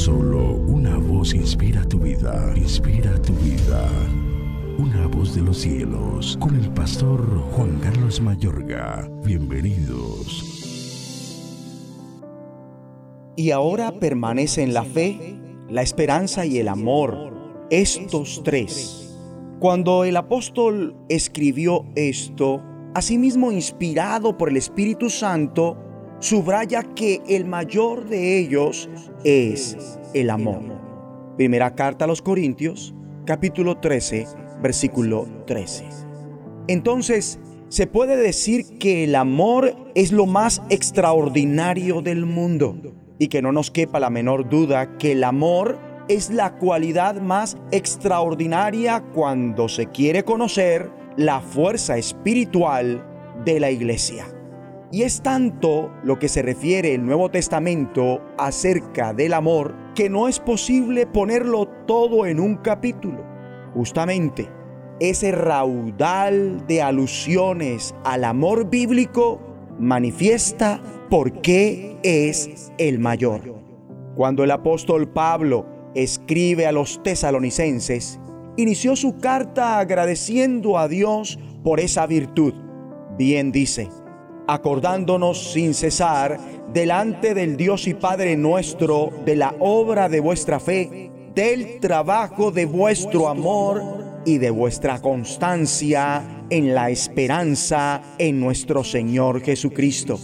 Solo una voz inspira tu vida, inspira tu vida. Una voz de los cielos, con el pastor Juan Carlos Mayorga. Bienvenidos. Y ahora permanece en la fe, la esperanza y el amor, estos tres. Cuando el apóstol escribió esto, asimismo inspirado por el Espíritu Santo, subraya que el mayor de ellos es el amor. Primera carta a los Corintios, capítulo 13, versículo 13. Entonces, se puede decir que el amor es lo más extraordinario del mundo y que no nos quepa la menor duda que el amor es la cualidad más extraordinaria cuando se quiere conocer la fuerza espiritual de la iglesia. Y es tanto lo que se refiere el Nuevo Testamento acerca del amor que no es posible ponerlo todo en un capítulo. Justamente, ese raudal de alusiones al amor bíblico manifiesta por qué es el mayor. Cuando el apóstol Pablo escribe a los tesalonicenses, inició su carta agradeciendo a Dios por esa virtud. Bien dice, acordándonos sin cesar delante del Dios y Padre nuestro de la obra de vuestra fe, del trabajo de vuestro amor y de vuestra constancia en la esperanza en nuestro Señor Jesucristo.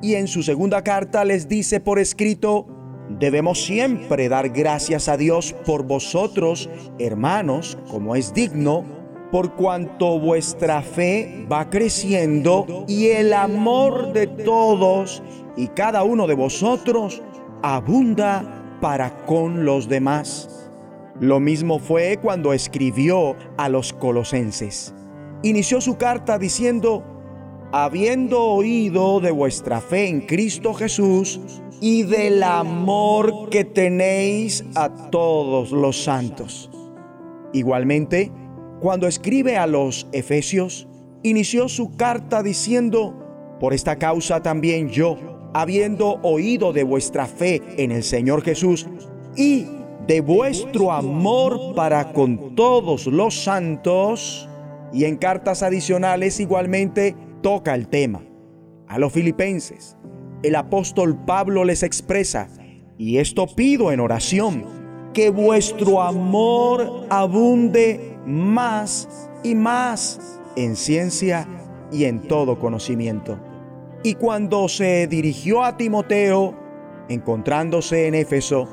Y en su segunda carta les dice por escrito, debemos siempre dar gracias a Dios por vosotros, hermanos, como es digno, por cuanto vuestra fe va creciendo y el amor de todos y cada uno de vosotros abunda para con los demás. Lo mismo fue cuando escribió a los colosenses. Inició su carta diciendo, habiendo oído de vuestra fe en Cristo Jesús y del amor que tenéis a todos los santos. Igualmente, cuando escribe a los Efesios, inició su carta diciendo, por esta causa también yo, habiendo oído de vuestra fe en el Señor Jesús y de vuestro amor para con todos los santos, y en cartas adicionales igualmente toca el tema. A los filipenses, el apóstol Pablo les expresa, y esto pido en oración, que vuestro amor abunde más y más en ciencia y en todo conocimiento. Y cuando se dirigió a Timoteo, encontrándose en Éfeso,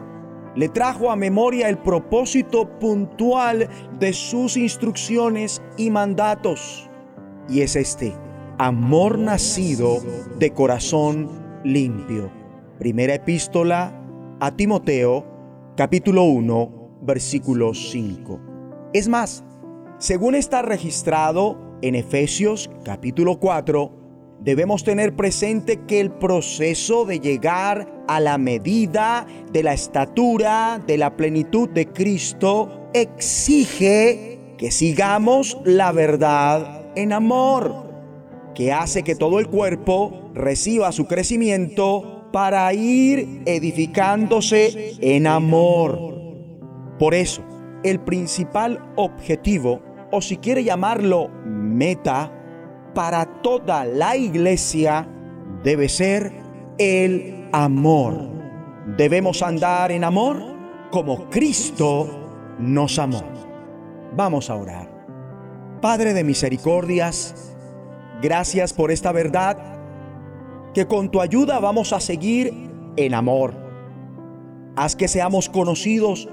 le trajo a memoria el propósito puntual de sus instrucciones y mandatos. Y es este, amor nacido de corazón limpio. Primera epístola a Timoteo, capítulo 1, versículo 5. Es más, según está registrado en Efesios capítulo 4, debemos tener presente que el proceso de llegar a la medida de la estatura de la plenitud de Cristo exige que sigamos la verdad en amor, que hace que todo el cuerpo reciba su crecimiento para ir edificándose en amor. Por eso, el principal objetivo, o si quiere llamarlo meta, para toda la iglesia debe ser el amor. Debemos andar en amor como Cristo nos amó. Vamos a orar. Padre de misericordias, gracias por esta verdad que con tu ayuda vamos a seguir en amor. Haz que seamos conocidos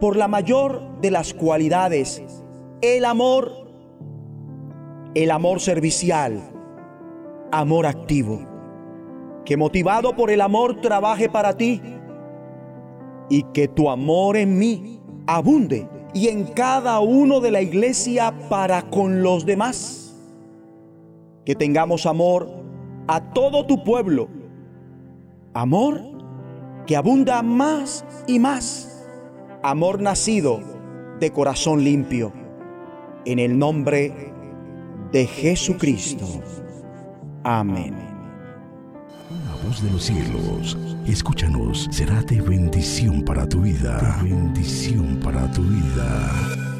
por la mayor de las cualidades, el amor, el amor servicial, amor activo, que motivado por el amor trabaje para ti y que tu amor en mí abunde y en cada uno de la iglesia para con los demás. Que tengamos amor a todo tu pueblo, amor que abunda más y más amor nacido de corazón limpio. En el nombre de Jesucristo. Amén. voz de los cielos. Escúchanos, será de bendición para tu vida. bendición para tu vida.